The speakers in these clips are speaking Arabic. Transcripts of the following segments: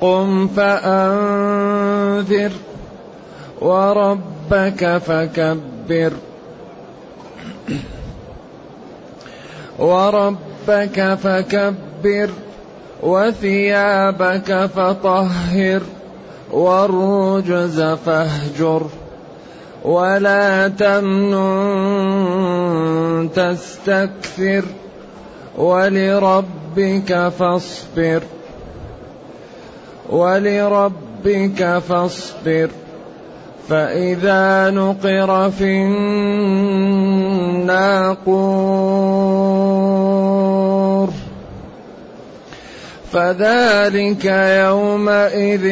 قم فأنذر وربك فكبر. وربك فكبر وثيابك فطهر والرجز فاهجر ولا تمنن تستكثر ولربك فاصبر. ولربك فاصبر فإذا نقر في الناقور فذلك يومئذ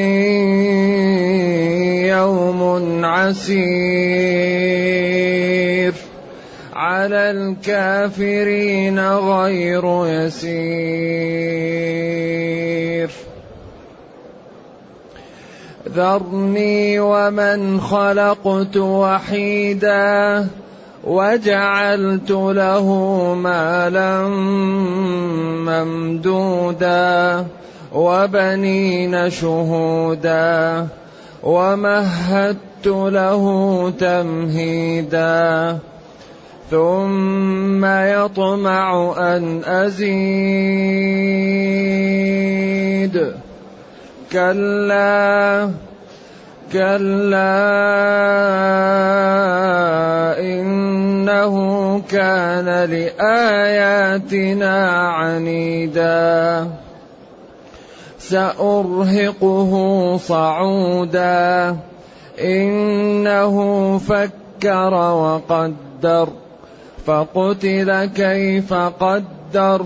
يوم عسير على الكافرين غير يسير ذرني ومن خلقت وحيدا وجعلت له مالا ممدودا وبنين شهودا ومهدت له تمهيدا ثم يطمع ان ازيد كلا كلا إنه كان لآياتنا عنيدا. سأرهقه صعودا. إنه فكر وقدر. فقتل كيف قدر.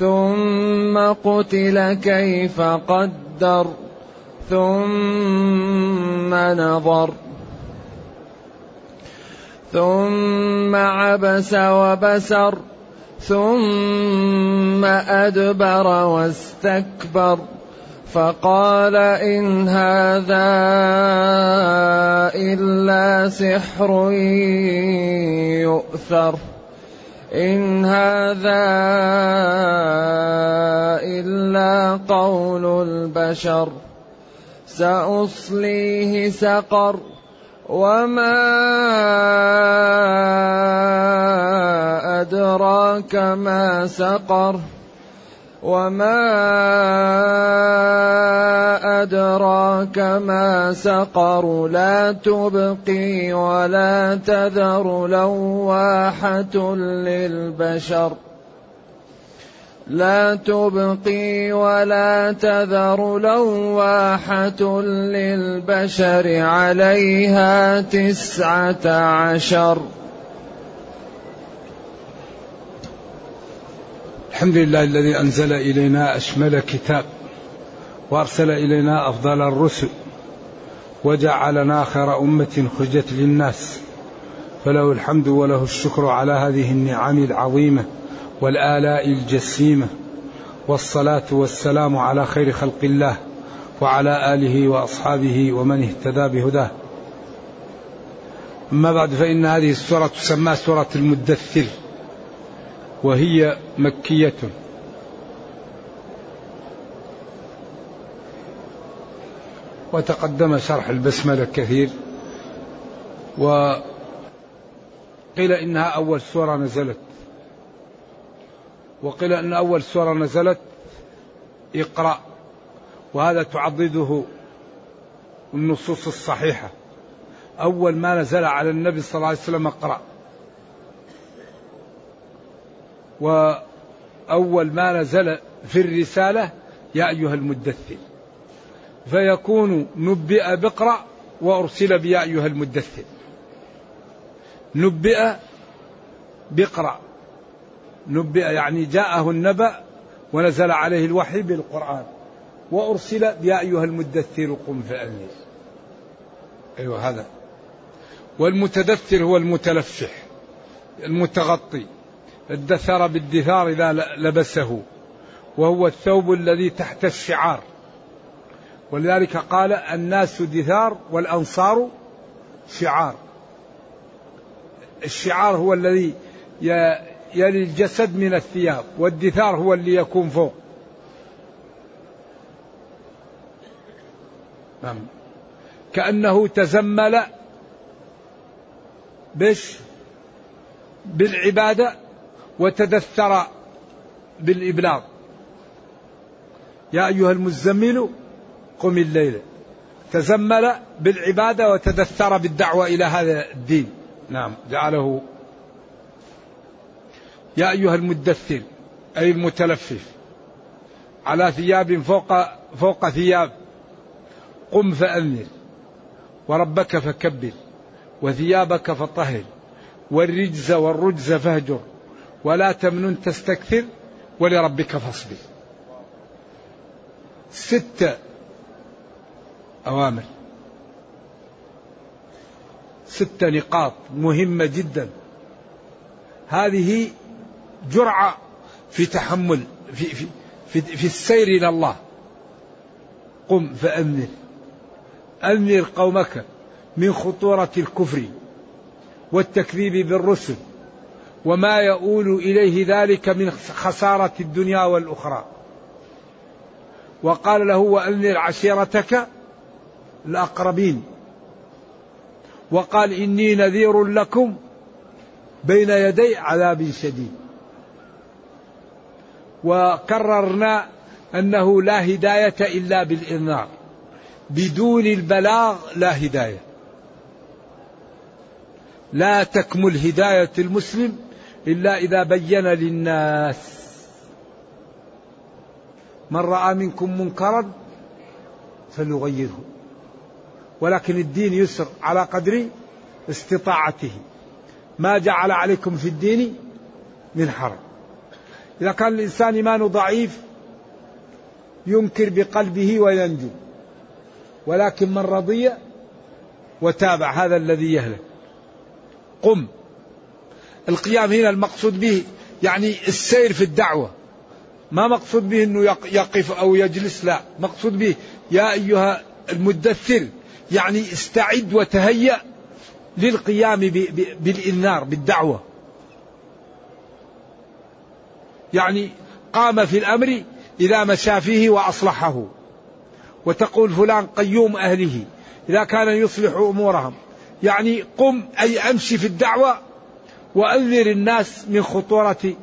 ثم قتل كيف قدر. ثم نظر. ثم عبس وبسر. ثم أدبر واستكبر. فقال إن هذا إلا سحر يؤثر. إن هذا إلا قول البشر. سأصليه سقر وما أدراك ما سقر وما أدراك ما سقر لا تبقي ولا تذر لواحة للبشر لا تبقي ولا تذر لواحة للبشر عليها تسعة عشر. الحمد لله الذي أنزل إلينا أشمل كتاب وأرسل إلينا أفضل الرسل وجعلنا خير أمة خرجت للناس. فله الحمد وله الشكر على هذه النعم العظيمة. والآلاء الجسيمة والصلاة والسلام على خير خلق الله وعلى آله وأصحابه ومن اهتدى بهداه. أما بعد فإن هذه السورة تسمى سورة المدثر وهي مكية. وتقدم شرح البسملة كثير وقيل إنها أول سورة نزلت. وقيل أن أول سورة نزلت اقرأ وهذا تعضده النصوص الصحيحة. أول ما نزل على النبي صلى الله عليه وسلم اقرأ. وأول ما نزل في الرسالة يا أيها المدثر. فيكون نبئ بقرأ وأرسل بيا أيها المدثر. نبئ بقرأ. نبئ يعني جاءه النبأ ونزل عليه الوحي بالقرآن. وأرسل يا أيها المدثر قم فأنذر. أيوة هذا. والمتدثر هو المتلفح المتغطي. الدثر بالدثار إذا لبسه. وهو الثوب الذي تحت الشعار. ولذلك قال الناس دثار والأنصار شعار. الشعار هو الذي يلي الجسد من الثياب والدثار هو اللي يكون فوق. نعم. كأنه تزمل بش بالعبادة وتدثر بالإبلاغ. يا أيها المزمل قم الليل. تزمل بالعبادة وتدثر بالدعوة إلى هذا الدين. نعم. جعله يا أيها المدثر أي المتلفف على ثياب فوق فوق ثياب قم فأنذر وربك فكبر وثيابك فطهر والرجز والرجز فاهجر ولا تمنن تستكثر ولربك فاصبر. ست أوامر. ست نقاط مهمة جدا. هذه جرعة في تحمل في, في, في, في السير إلى الله. قم فأنذر أنذر قومك من خطورة الكفر والتكذيب بالرسل وما يؤول إليه ذلك من خسارة الدنيا والأخرى. وقال له وأنذر عشيرتك الأقربين. وقال إني نذير لكم بين يدي عذاب شديد. وكررنا أنه لا هداية إلا بالإنذار. بدون البلاغ لا هداية. لا تكمل هداية المسلم إلا إذا بين للناس. من رأى منكم منكرا فليغيره. ولكن الدين يسر على قدر استطاعته. ما جعل عليكم في الدين من حرج. إذا كان الإنسان إيمانه ضعيف ينكر بقلبه وينجو. ولكن من رضي وتابع هذا الذي يهلك. قم. القيام هنا المقصود به يعني السير في الدعوة. ما مقصود به أنه يقف أو يجلس لا. مقصود به يا أيها المدثر يعني استعد وتهيأ للقيام بالإنذار بالدعوة. يعني قام في الأمر إذا مشى فيه وأصلحه. وتقول فلان قيوم أهله إذا كان يصلح أمورهم. يعني قم أي أمشي في الدعوة وأنذر الناس من خطورة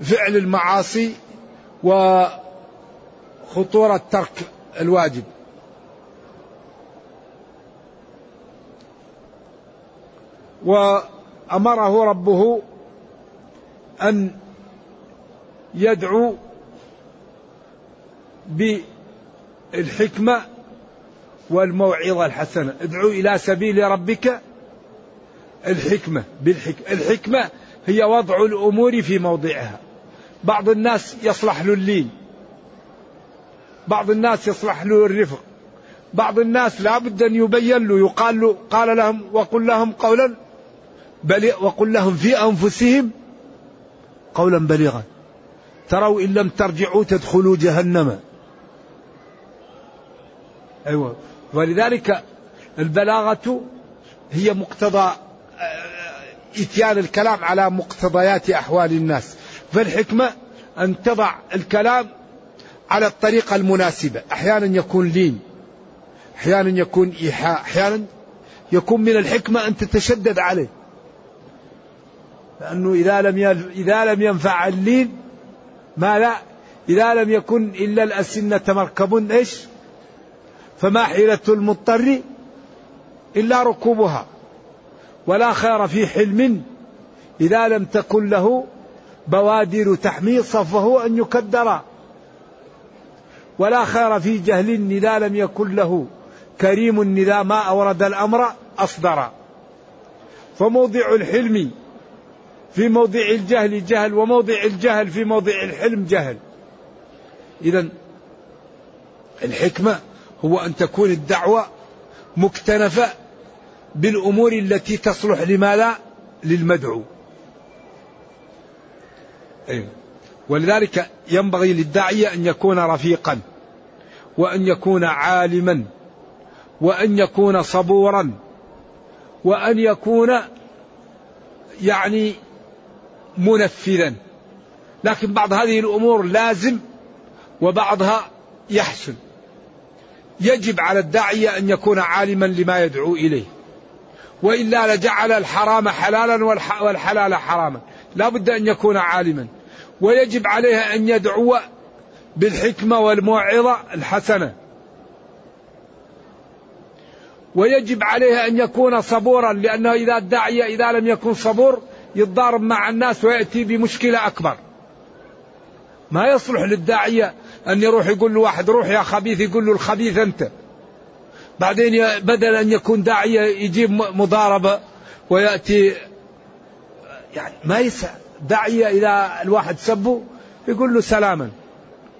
فعل المعاصي وخطورة ترك الواجب. وأمره ربه أن يدعو بالحكمة والموعظة الحسنة. ادعو إلى سبيل ربك الحكمة بالحكمة الحكمة هي وضع الأمور في موضعها. بعض الناس يصلح له اللين بعض الناس يصلح له الرفق بعض الناس لابد أن يبين له يقال له قال لهم وقل لهم قولا بل وقل لهم في أنفسهم قولا بليغا. تروا إن لم ترجعوا تدخلوا جهنم. أيوة. ولذلك البلاغة هي مقتضى آه، إتيان الكلام على مقتضيات أحوال الناس. فالحكمة أن تضع الكلام على الطريقة المناسبة. أحيانا يكون لين أحيانا يكون إيحاء أحيانا يكون من الحكمة أن تتشدد عليه. لأنه إذا لم إذا لم ينفع اللين ما لا إذا لم يكن إلا الأسنة مركب إيش؟ فما حيلة المضطر إلا ركوبها. ولا خير في حلم إذا لم تكن له بوادر تحمي صفه أن يكدر. ولا خير في جهل إذا لم يكن له كريم إذا ما أورد الأمر أصدر. فموضع الحلم في موضع الجهل جهل وموضع الجهل في موضع الحلم جهل. إذا الحكمة هو أن تكون الدعوة مكتنفة بالأمور التي تصلح لما لا للمدعو. أيوه. ولذلك ينبغي للداعية أن يكون رفيقا وأن يكون عالما وأن يكون صبورا وأن يكون يعني منفذا. لكن بعض هذه الأمور لازم وبعضها يحسن. يجب على الداعية أن يكون عالما لما يدعو إليه. وإلا لجعل الحرام حلالا والحلال حراما. لا بد أن يكون عالما. ويجب عليه أن يدعو بالحكمة والموعظة الحسنة. ويجب عليه أن يكون صبورا لأنه إذا الداعية إذا لم يكن صبور يتضارب مع الناس ويأتي بمشكلة أكبر. ما يصلح للداعية أن يروح يقول له واحد روح يا خبيث يقول له الخبيث أنت. بعدين بدل أن يكون داعية يجيب مضاربة ويأتي يعني ما يسع داعية إذا الواحد سبه يقول له سلاما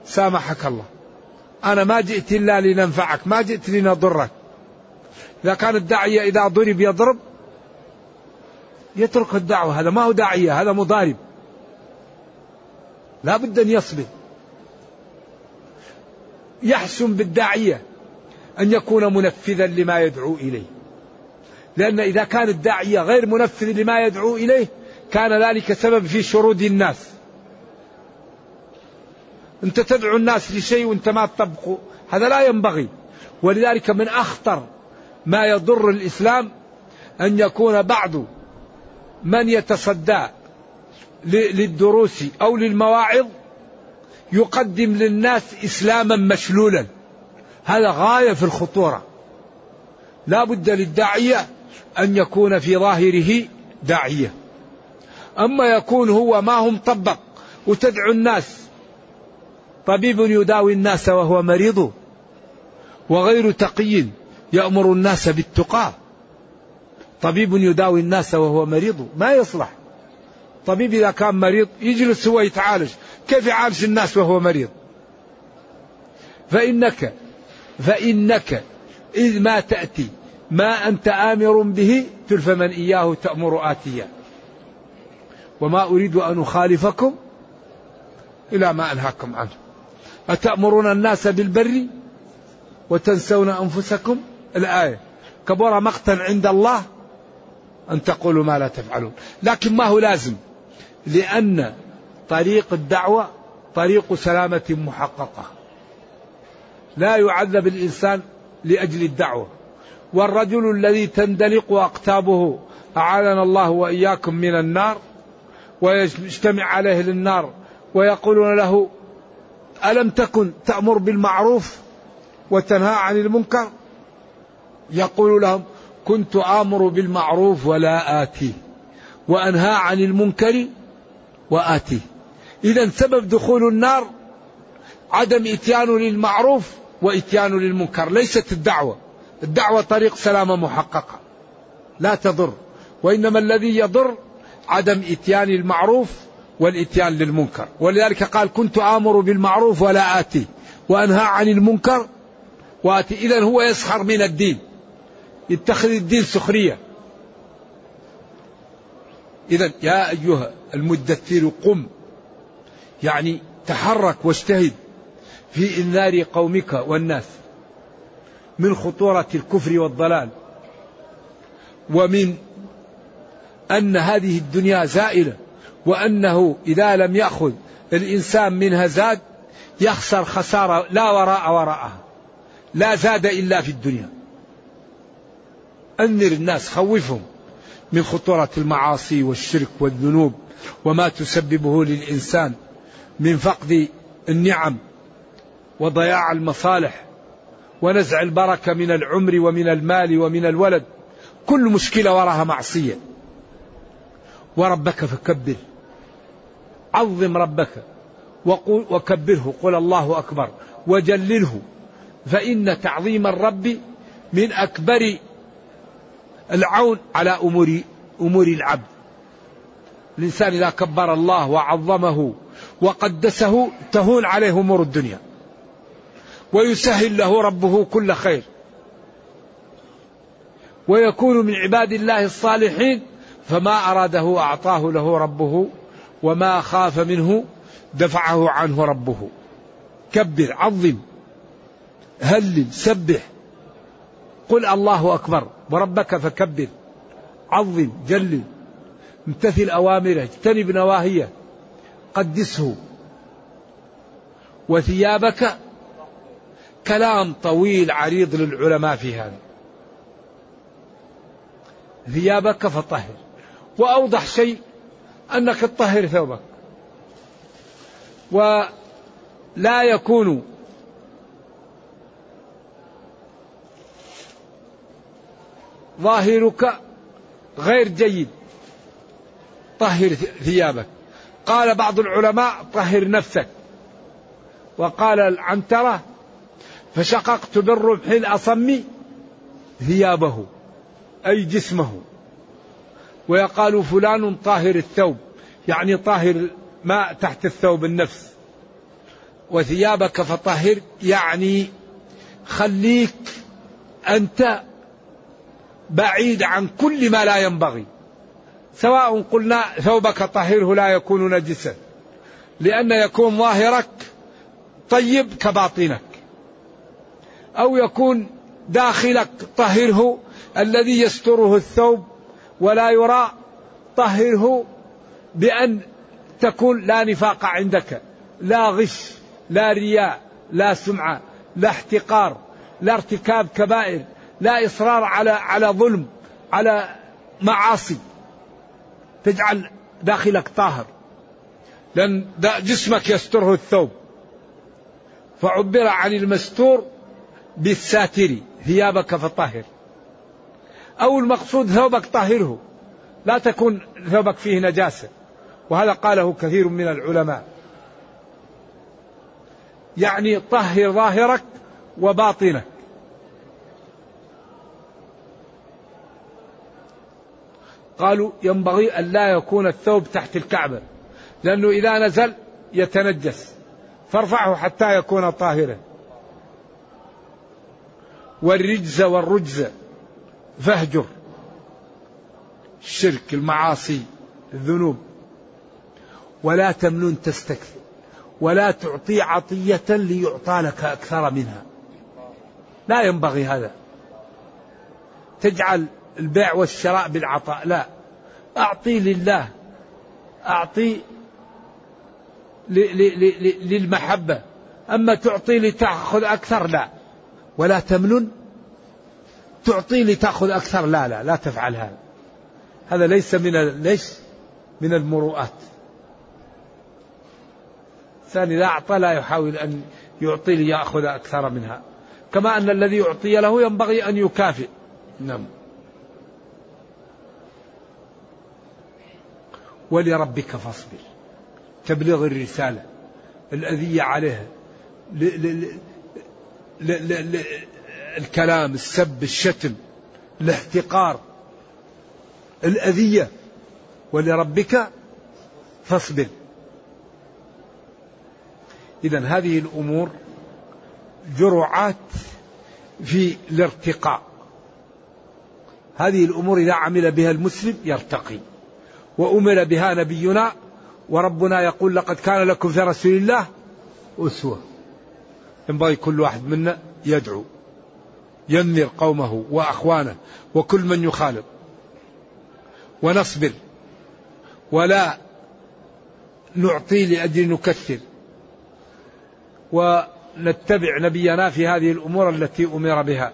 سامحك الله. أنا ما جئت إلا لننفعك ما جئت لنضرك. إذا كان الداعية إذا ضرب يضرب يترك الدعوة هذا ما هو داعية هذا مضارب. لا بد أن يصبر يحسن بالداعية أن يكون منفذا لما يدعو إليه. لأن إذا كان الداعية غير منفذ لما يدعو إليه كان ذلك سبب في شرود الناس. أنت تدعو الناس لشيء وأنت ما تطبقه هذا لا ينبغي. ولذلك من أخطر ما يضر الإسلام أن يكون بعض من يتصدى للدروس أو للمواعظ يقدم للناس إسلاما مشلولا. هذا غاية في الخطورة. لا بد للداعية أن يكون في ظاهره داعية. أما يكون هو ما هم طبق وتدعو الناس طبيب يداوي الناس وهو مريض وغير تقي يأمر الناس بالتقى. طبيب يداوي الناس وهو مريض ما يصلح. طبيب إذا كان مريض يجلس هو يتعالج. كيف يعالج الناس وهو مريض؟ فإنك فإنك إذ ما تأتي ما أنت آمر به تلف من إياه تأمر آتيا. وما أريد أن أخالفكم إلى ما أنهاكم عنه. أتأمرون الناس بالبر وتنسون أنفسكم؟ الآية. كبر مقتا عند الله أن تقولوا ما لا تفعلون. لكن ما هو لازم؟ لأن طريق الدعوة طريق سلامة محققة. لا يعذب الإنسان لأجل الدعوة. والرجل الذي تندلق أقتابه أعاذنا الله وإياكم من النار ويجتمع عليه للنار ويقولون له ألم تكن تأمر بالمعروف وتنهى عن المنكر؟ يقول لهم كنت آمر بالمعروف ولا آتيه وأنهى عن المنكر وآتيه إذا سبب دخول النار عدم إتيان للمعروف وإتيان للمنكر ليست الدعوة. الدعوة طريق سلامة محققة لا تضر. وإنما الذي يضر عدم إتيان المعروف والإتيان للمنكر. ولذلك قال كنت آمر بالمعروف ولا آتي وأنهى عن المنكر وآتي. إذا هو يسخر من الدين. يتخذ الدين سخرية. إذا يا أيها المدثر قم. يعني تحرك واجتهد في إنذار قومك والناس من خطورة الكفر والضلال ومن أن هذه الدنيا زائلة وأنه إذا لم يأخذ الإنسان منها زاد يخسر خسارة لا وراء وراءها. لا زاد إلا في الدنيا. أنذر الناس خوفهم من خطورة المعاصي والشرك والذنوب وما تسببه للإنسان من فقد النعم وضياع المصالح ونزع البركة من العمر ومن المال ومن الولد. كل مشكلة وراها معصية. وربك فكبر. عظم ربك وقل وكبره. قل الله أكبر. وجلله. فإن تعظيم الرب من أكبر العون على أمور أمور العبد. الإنسان إذا كبر الله وعظمه وقدسه تهون عليه أمور الدنيا. ويسهل له ربه كل خير. ويكون من عباد الله الصالحين. فما أراده أعطاه له ربه وما خاف منه دفعه عنه ربه. كبر عظم هلل سبح. قل الله أكبر وربك فكبر عظم جلل امتثل أوامره اجتنب نواهيه قدسه وثيابك كلام طويل عريض للعلماء في هذا. ثيابك فطهر. وأوضح شيء أنك تطهر ثوبك. ولا يكون ظاهرك غير جيد. طهر ثيابك. قال بعض العلماء طهر نفسك. وقال العنترة فشققت بالرمح الأصم ثيابه أي جسمه. ويقال فلان طاهر الثوب يعني طاهر ماء تحت الثوب النفس. وثيابك فطهر يعني خليك أنت بعيد عن كل ما لا ينبغي. سواء قلنا ثوبك طهره لا يكون نجسا. لأن يكون ظاهرك طيب كباطنك. أو يكون داخلك طهره الذي يستره الثوب ولا يرى طهره بأن تكون لا نفاق عندك. لا غش لا رياء لا سمعة لا احتقار لا ارتكاب كبائر. لا إصرار على على ظلم على معاصي تجعل داخلك طاهر. لأن جسمك يستره الثوب. فعبر عن المستور بالساتر ثيابك فطهر. أو المقصود ثوبك طهره لا تكون ثوبك فيه نجاسة. وهذا قاله كثير من العلماء. يعني طهر ظاهرك وباطنك. قالوا ينبغي أن لا يكون الثوب تحت الكعبة لأنه إذا نزل يتنجس. فارفعه حتى يكون طاهرا. والرجز والرجز فاهجر. الشرك المعاصي الذنوب. ولا تمنن تستكثر. ولا تعطي عطية ليعطى لك أكثر منها. لا ينبغي هذا. تجعل البيع والشراء بالعطاء. لا. أعطي لله. أعطي للمحبة. أما تعطي لتأخذ أكثر لا. ولا تمنن. تعطي لتأخذ أكثر لا لا لا تفعل هذا. هذا ليس من ليش؟ من المروءات. الإنسان إذا أعطى لا يحاول أن يعطي ليأخذ أكثر منها. كما أن الذي أعطي له ينبغي أن يكافئ. نعم. ولربك فاصبر. تبليغ الرسالة الأذية عليها ل ل ل ل ل الكلام السب الشتم الاحتقار. الأذية ولربك فاصبر. إذا هذه الأمور جرعات في الارتقاء. هذه الأمور إذا عمل بها المسلم يرتقي. وأمر بها نبينا وربنا يقول لقد كان لكم في رسول الله أسوة. ينبغي كل واحد منا يدعو ينذر قومه وأخوانه وكل من يخالط. ونصبر. ولا نعطي لأجل نكثر. ونتبع نبينا في هذه الأمور التي أمر بها.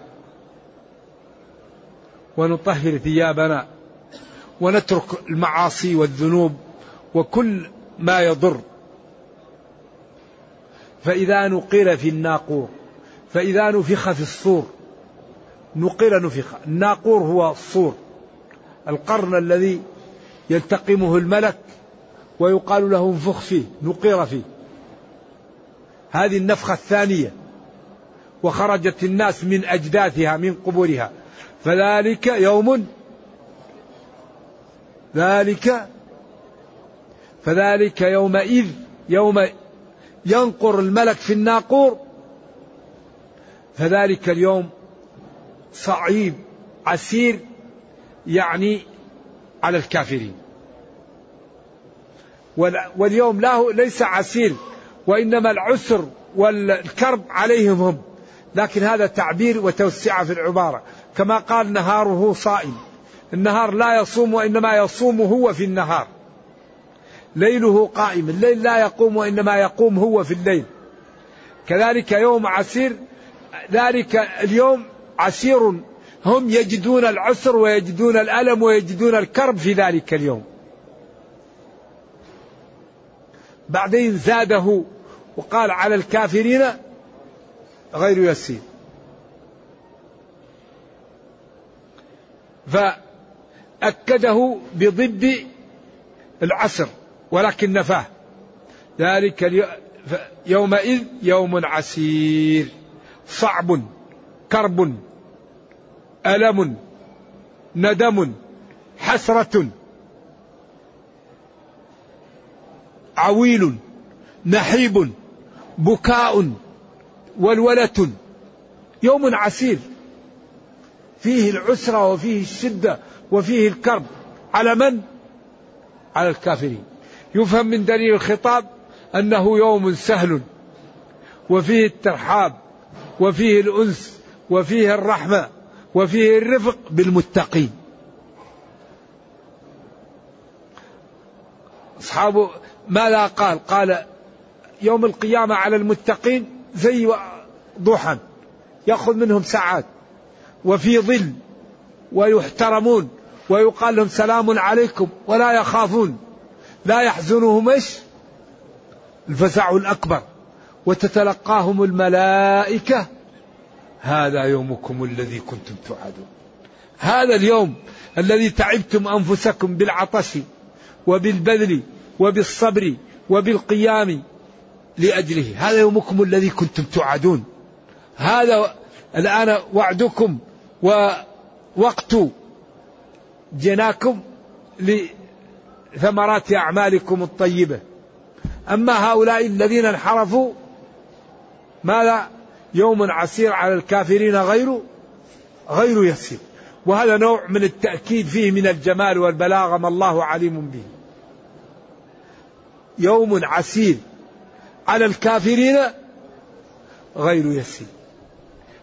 ونطهر ثيابنا. ونترك المعاصي والذنوب وكل ما يضر. فإذا نقر في الناقور فإذا نفخ في الصور نقر نفخ. الناقور هو الصور القرن الذي يلتقمه الملك ويقال له انفخ فيه نقر فيه. هذه النفخة الثانية وخرجت الناس من أجداثها من قبورها. فذلك يوم ذلك فذلك يومئذ يوم ينقر الملك في الناقور فذلك اليوم صعيب عسير يعني على الكافرين. واليوم لا ليس عسير وإنما العسر والكرب عليهم هم. لكن هذا تعبير وتوسعة في العبارة. كما قال نهاره صائم. النهار لا يصوم وإنما يصوم هو في النهار. ليله قائم الليل لا يقوم وإنما يقوم هو في الليل. كذلك يوم عسير ذلك اليوم عسير. هم يجدون العسر ويجدون الألم ويجدون الكرب في ذلك اليوم. بعدين زاده وقال على الكافرين غير يسير. فأكده بضد العسر ولكن نفاه. ذلك يومئذ يوم عسير. صعب كرب ألم ندم حسرة عويل نحيب بكاء ولولة. يوم عسير. فيه العسرة وفيه الشدة وفيه الكرب. على من؟ على الكافرين. يفهم من دليل الخطاب أنه يوم سهل وفيه الترحاب وفيه الأنس وفيه الرحمة وفيه الرفق بالمتقين. أصحابه ماذا قال؟ قال يوم القيامة على المتقين زي ضحى يأخذ منهم ساعات وفي ظل ويحترمون ويقال لهم سلام عليكم ولا يخافون. لا يحزنهم إيش؟ الفزع الأكبر. وتتلقاهم الملائكة. هذا يومكم الذي كنتم توعدون. هذا اليوم الذي تعبتم أنفسكم بالعطش وبالبذل وبالصبر وبالقيام لأجله. هذا يومكم الذي كنتم توعدون. هذا الآن وعدكم ووقت جناكم لثمرات أعمالكم الطيبة. أما هؤلاء الذين انحرفوا ماذا؟ يوم عسير على الكافرين غير غير يسير. وهذا نوع من التأكيد فيه من الجمال والبلاغة ما الله عليم به. يوم عسير على الكافرين غير يسير.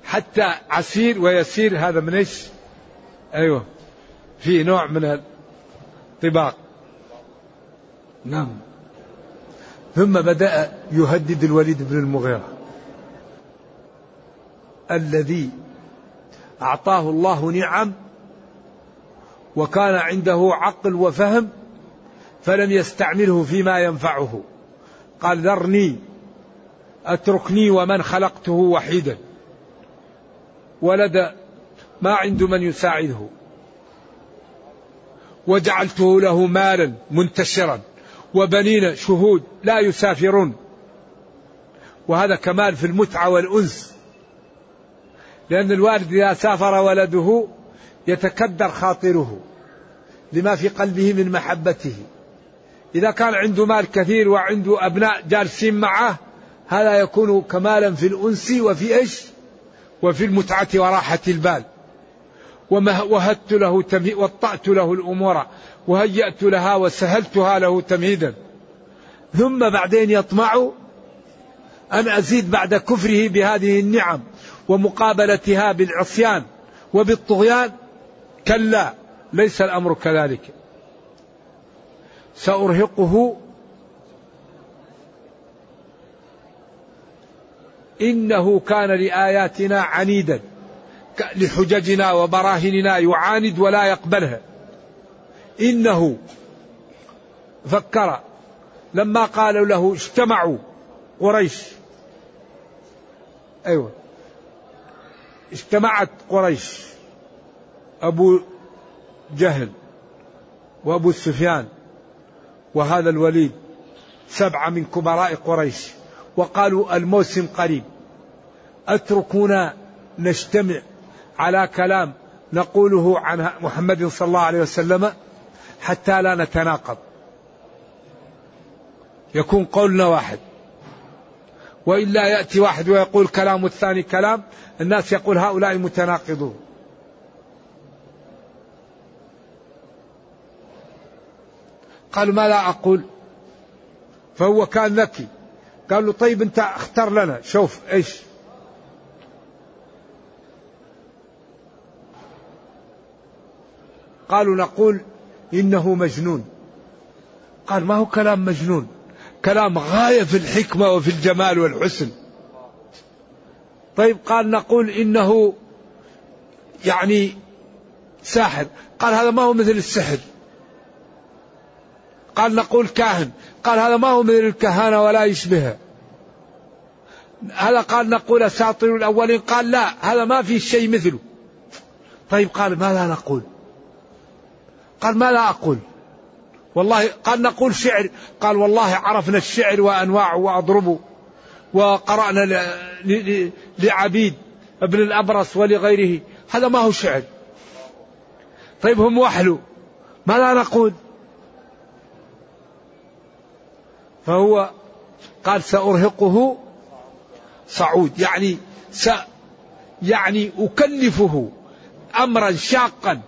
حتى عسير ويسير هذا من إيش؟ أيوه. في نوع من الطباق نعم. ثم بدأ يهدد الوليد بن المغيرة. الذي أعطاه الله نعم وكان عنده عقل وفهم فلم يستعمله فيما ينفعه. قال ذرني أتركني ومن خلقته وحيدا. ولد ما عنده من يساعده. وجعلته له مالا منتشرا وبنين شهود لا يسافرون. وهذا كمال في المتعة والأنس. لأن الوالد إذا سافر ولده يتكدر خاطره لما في قلبه من محبته. إذا كان عنده مال كثير وعنده أبناء جالسين معه هذا يكون كمالا في الأنس وفي إيش؟ وفي المتعة وراحة البال. وهدت له وطأت له الأمور وهيأت لها وسهلتها له تمهيدا. ثم بعدين يطمع أن أزيد بعد كفره بهذه النعم ومقابلتها بالعصيان وبالطغيان. كلا ليس الأمر كذلك. سأرهقه. إنه كان لآياتنا عنيدا. لحججنا وبراهننا يعاند ولا يقبلها. إنه فكر لما قالوا له اجتمعوا قريش. أيوة. اجتمعت قريش. أبو جهل وأبو سفيان وهذا الوليد سبعة من كبراء قريش. وقالوا الموسم قريب. أتركونا نجتمع على كلام نقوله عن محمد صلى الله عليه وسلم حتى لا نتناقض. يكون قولنا واحد. وإلا يأتي واحد ويقول كلام والثاني كلام الناس يقول هؤلاء متناقضون. قال ما لا أقول؟ فهو كان ذكي قال له طيب أنت اختر لنا. شوف إيش؟ قالوا نقول إنه مجنون. قال ما هو كلام مجنون. كلام غاية في الحكمة وفي الجمال والحسن. طيب قال نقول إنه يعني ساحر. قال هذا ما هو مثل السحر. قال نقول كاهن. قال هذا ما هو مثل الكهانة ولا يشبهها هذا قال نقول أساطير الأولين. قال لا هذا ما في شيء مثله. طيب قال ماذا نقول؟ قال ما لا أقول. والله قال نقول شعر. قال والله عرفنا الشعر وأنواعه وأضربه وقرأنا لعبيد ابن الأبرص ولغيره. هذا ما هو شعر. طيب هم وحلوا ماذا نقول. فهو قال سأرهقه صعود. يعني س يعني أكلفه أمرا شاقا.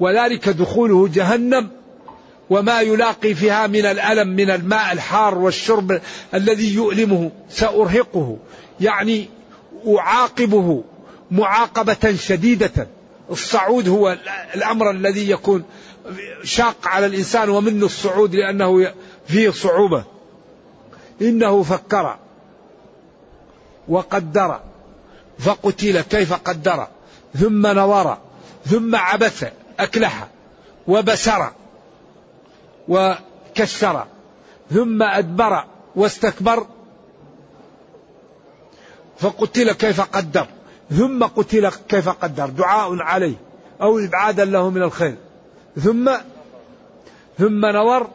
وذلك دخوله جهنم وما يلاقي فيها من الألم من الماء الحار والشرب الذي يؤلمه سأرهقه. يعني أعاقبه معاقبة شديدة. الصعود هو الأمر الذي يكون شاق على الإنسان ومنه الصعود لأنه فيه صعوبة. إنه فكر وقدر فقتل كيف قدر ثم نظر ثم عبث. أكلح وبسر وكشر ثم أدبر واستكبر فقتل كيف قدر ثم قتل كيف قدر دعاء عليه أو إبعادا له من الخير ثم ثم نظر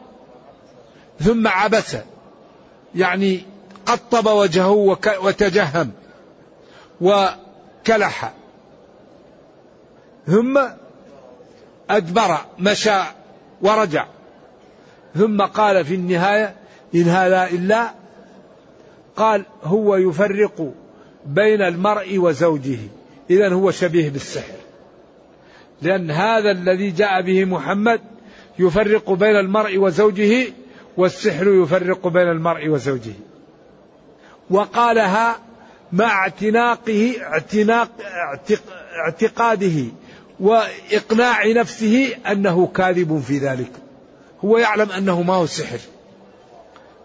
ثم عبس يعني قطب وجهه وتجهم وكلح ثم أدبر مشى ورجع. ثم قال في النهاية إن هذا إلا قال هو يفرق بين المرء وزوجه. إذا هو شبيه بالسحر. لأن هذا الذي جاء به محمد يفرق بين المرء وزوجه والسحر يفرق بين المرء وزوجه. وقالها مع اعتناقه اعتناق اعتقاده. وإقناع نفسه أنه كاذب في ذلك. هو يعلم أنه ما هو سحر.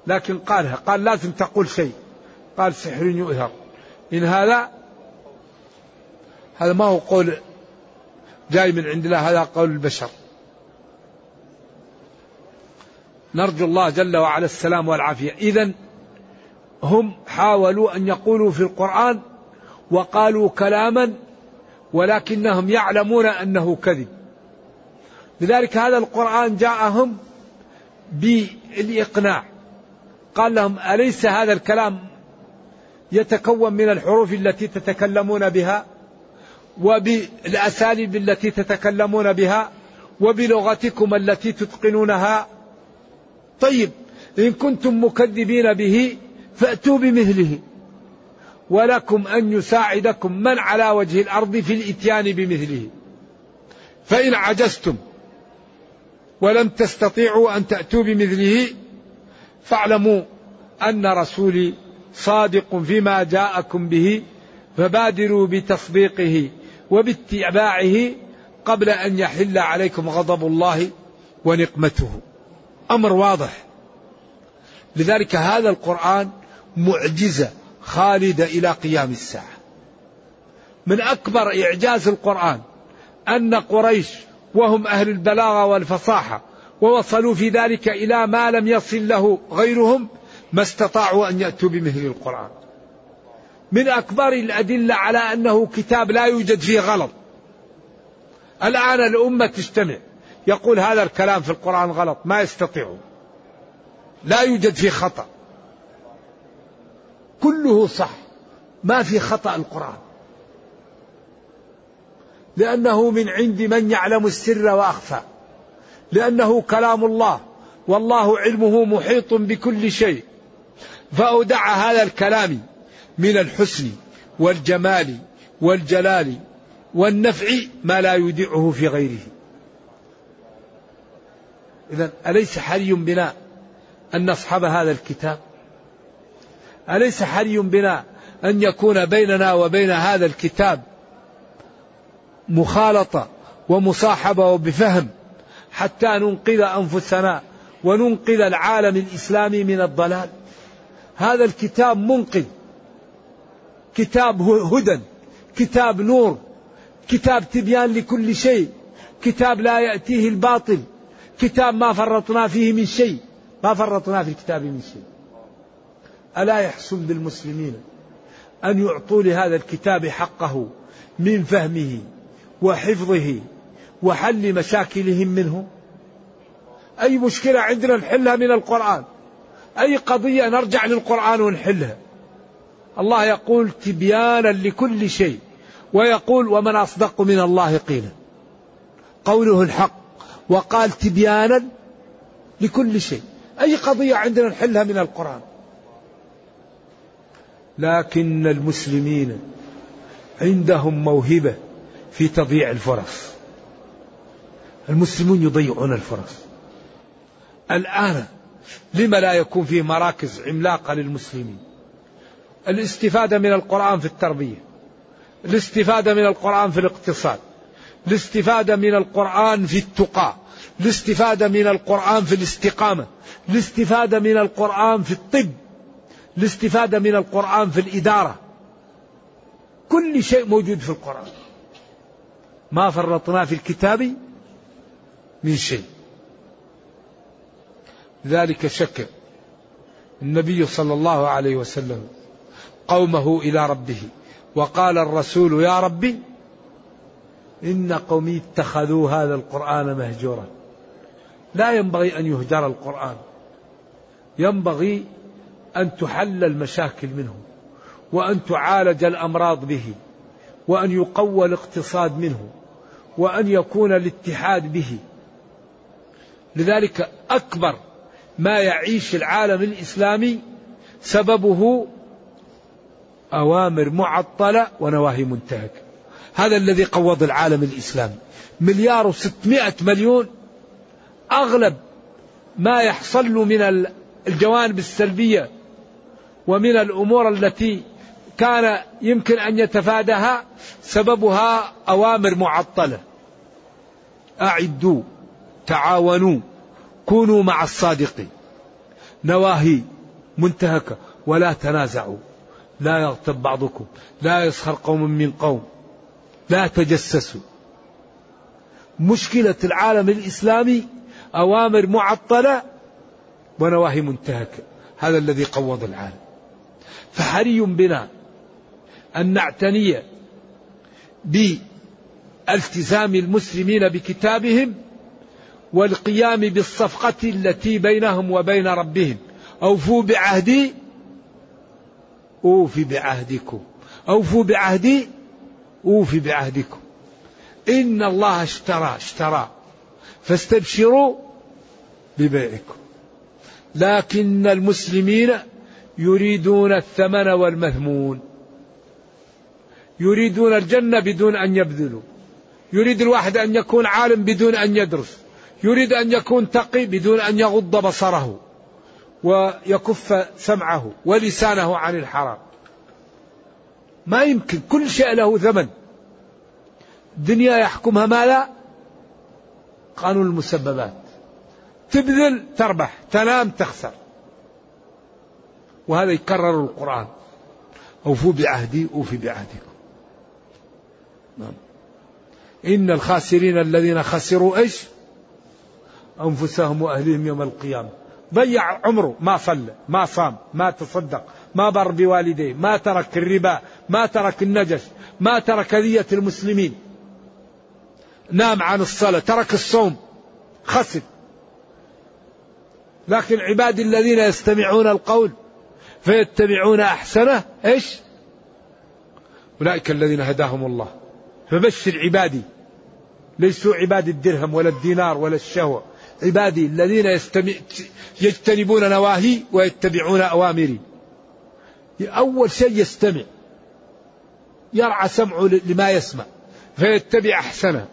لكن قالها قال لازم تقول شيء. قال سحر يؤثر إن هذا هذا ما هو قول جاي من عند الله هذا قول البشر. نرجو الله جل وعلا السلام والعافية. اذا هم حاولوا أن يقولوا في القرآن وقالوا كلاما ولكنهم يعلمون أنه كذب. لذلك هذا القرآن جاءهم بالإقناع. قال لهم أليس هذا الكلام يتكون من الحروف التي تتكلمون بها وبالأساليب التي تتكلمون بها وبلغتكم التي تتقنونها؟ طيب إن كنتم مكذبين به فأتوا بمثله. ولكم أن يساعدكم من على وجه الأرض في الإتيان بمثله. فإن عجزتم ولم تستطيعوا أن تأتوا بمثله فاعلموا أن رسولي صادق فيما جاءكم به فبادروا بتصديقه وباتباعه قبل أن يحل عليكم غضب الله ونقمته. أمر واضح. لذلك هذا القرآن معجزة. خالدة إلى قيام الساعة من أكبر إعجاز القرآن أن قريش وهم أهل البلاغة والفصاحة ووصلوا في ذلك إلى ما لم يصل له غيرهم ما استطاعوا أن يأتوا بمثل القرآن. من أكبر الأدلة على أنه كتاب لا يوجد فيه غلط. الآن الأمة تجتمع يقول هذا الكلام في القرآن غلط ما يستطيعون. لا يوجد فيه خطأ. كله صح. ما في خطأ القرآن. لأنه من عند من يعلم السر وأخفى. لأنه كلام الله. والله علمه محيط بكل شيء. فأودع هذا الكلام من الحسن والجمال والجلال والنفع ما لا يودعه في غيره. إذا أليس حري بنا أن نصحب هذا الكتاب؟ أليس حري بنا أن يكون بيننا وبين هذا الكتاب مخالطة ومصاحبة وبفهم حتى ننقذ أنفسنا وننقذ العالم الإسلامي من الضلال؟ هذا الكتاب منقذ. كتاب هدى كتاب نور كتاب تبيان لكل شيء كتاب لا يأتيه الباطل كتاب ما فرطنا فيه من شيء ما فرطنا في الكتاب من شيء. ألا يحسن بالمسلمين أن يعطوا لهذا الكتاب حقه من فهمه وحفظه وحل مشاكلهم منه؟ أي مشكلة عندنا نحلها من القرآن؟ أي قضية نرجع للقرآن ونحلها؟ الله يقول تبيانا لكل شيء ويقول ومن أصدق من الله قيلا. قوله الحق وقال تبيانا لكل شيء. أي قضية عندنا نحلها من القرآن؟ لكن المسلمين عندهم موهبة في تضييع الفرص. المسلمون يضيعون الفرص. الآن لما لا يكون فيه مراكز عملاقة للمسلمين؟ الاستفادة من القرآن في التربية الاستفادة من القرآن في الاقتصاد الاستفادة من القرآن في التقى الاستفادة من القرآن في الاستقامة الاستفادة من القرآن في الطب. الاستفادة من القرآن في الإدارة. كل شيء موجود في القرآن. ما فرطنا في الكتاب من شيء. ذلك شك النبي صلى الله عليه وسلم قومه إلى ربه. وقال الرسول يا ربي إن قومي اتخذوا هذا القرآن مهجورا. لا ينبغي أن يهجر القرآن. ينبغي أن تحل المشاكل منه وأن تعالج الأمراض به وأن يقوى الاقتصاد منه وأن يكون الاتحاد به. لذلك أكبر ما يعيش العالم الإسلامي سببه أوامر معطلة ونواهي منتهكة هذا الذي قوض العالم الإسلامي. مليار وستمائة مليون أغلب ما يحصل من الجوانب السلبية ومن الأمور التي كان يمكن أن يتفاداها سببها أوامر معطلة. أعدوا تعاونوا كونوا مع الصادقين. نواهي منتهكة ولا تنازعوا. لا يغتب بعضكم لا يسخر قوم من قوم. لا تجسسوا. مشكلة العالم الإسلامي أوامر معطلة ونواهي منتهكة. هذا الذي قوض العالم. فحري بنا أن نعتني بالتزام المسلمين بكتابهم والقيام بالصفقة التي بينهم وبين ربهم. أوفوا بعهدي أوفي بعهدكم. أوفوا بعهدي أوفي بعهدكم. إن الله اشترى اشترى. فاستبشروا ببيعكم. لكن المسلمين يريدون الثمن والمثمون. يريدون الجنة بدون أن يبذلوا. يريد الواحد أن يكون عالم بدون أن يدرس. يريد أن يكون تقي بدون أن يغض بصره. ويكف سمعه ولسانه عن الحرام. ما يمكن. كل شيء له ثمن. الدنيا يحكمها ما لا؟ قانون المسببات. تبذل تربح. تنام تخسر. وهذا يكرر القرآن. أوفوا بعهدي أوفي بعهدكم. نعم. إن الخاسرين الذين خسروا إيش؟ أنفسهم وأهلهم يوم القيامة. ضيع عمره ما صلى ما صام ما تصدق ما بر بوالديه ما ترك الربا ما ترك النجش ما ترك ذية المسلمين. نام عن الصلاة ترك الصوم خسر. لكن عبادي الذين يستمعون القول فيتبعون أحسنه إيش؟ أولئك الذين هداهم الله. فبشر عبادي. ليسوا عباد الدرهم ولا الدينار ولا الشهوة. عبادي الذين يستمع يجتنبون نواهي ويتبعون أوامري. أول شيء يستمع. يرعى سمعه لما يسمع. فيتبع أحسنه.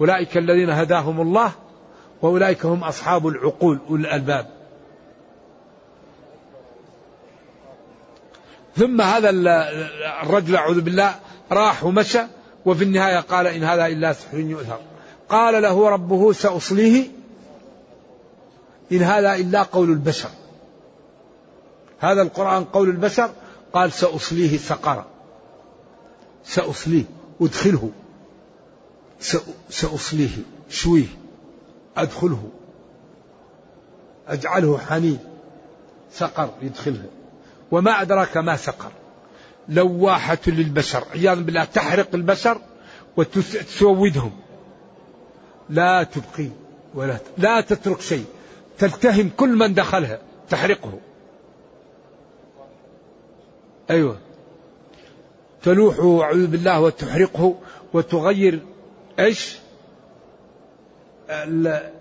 أولئك الذين هداهم الله وأولئك هم أصحاب العقول والألباب ثم هذا الرجل أعوذ بالله راح ومشى وفي النهاية قال إن هذا إلا سحر يؤثر. قال له ربه سأصليه إن هذا إلا قول البشر. هذا القرآن قول البشر قال سأصليه سقر. سأصليه أدخله. سأصليه شوية أدخله. أجعله حنين. سقر يدخله. وما أدراك ما سقر. لواحة للبشر عياذا بالله تحرق البشر وتسودهم لا تبقي ولا لا تترك شيء. تلتهم كل من دخلها تحرقه. أيوة. تلوحه أعوذ بالله وتحرقه وتغير إيش؟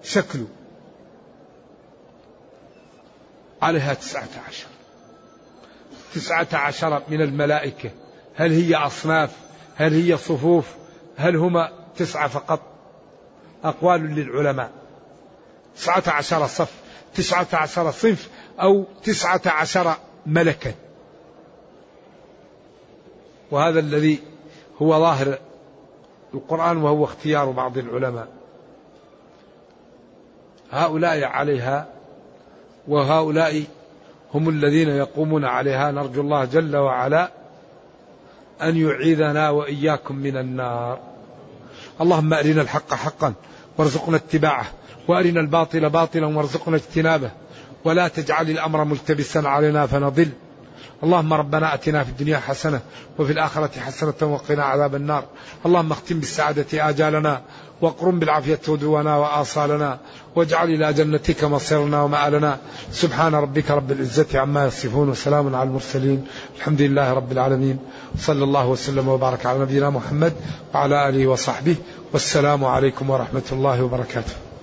شكله. عليها تسعة عشر. تسعة عشر من الملائكة. هل هي أصناف؟ هل هي صفوف؟ هل هما تسعة فقط؟ أقوال للعلماء. تسعة عشر صف تسعة عشر صنف أو تسعة عشر ملكا وهذا الذي هو ظاهر القرآن وهو اختيار بعض العلماء. هؤلاء عليها وهؤلاء هم الذين يقومون عليها. نرجو الله جل وعلا أن يعيذنا وإياكم من النار. اللهم أرنا الحق حقا وارزقنا اتباعه وأرنا الباطل باطلا وارزقنا اجتنابه ولا تجعل الأمر ملتبسا علينا فنضل. اللهم ربنا آتنا في الدنيا حسنة وفي الآخرة حسنة وقنا عذاب النار. اللهم اختم بالسعادة آجالنا واقرم بالعافية غدونا وآصالنا واجعل إلى جنتك مصيرنا ومآلنا. سبحان ربك رب العزة عما يصفون وسلام على المرسلين. الحمد لله رب العالمين. صلى الله وسلم وبارك على نبينا محمد وعلى آله وصحبه. والسلام عليكم ورحمة الله وبركاته.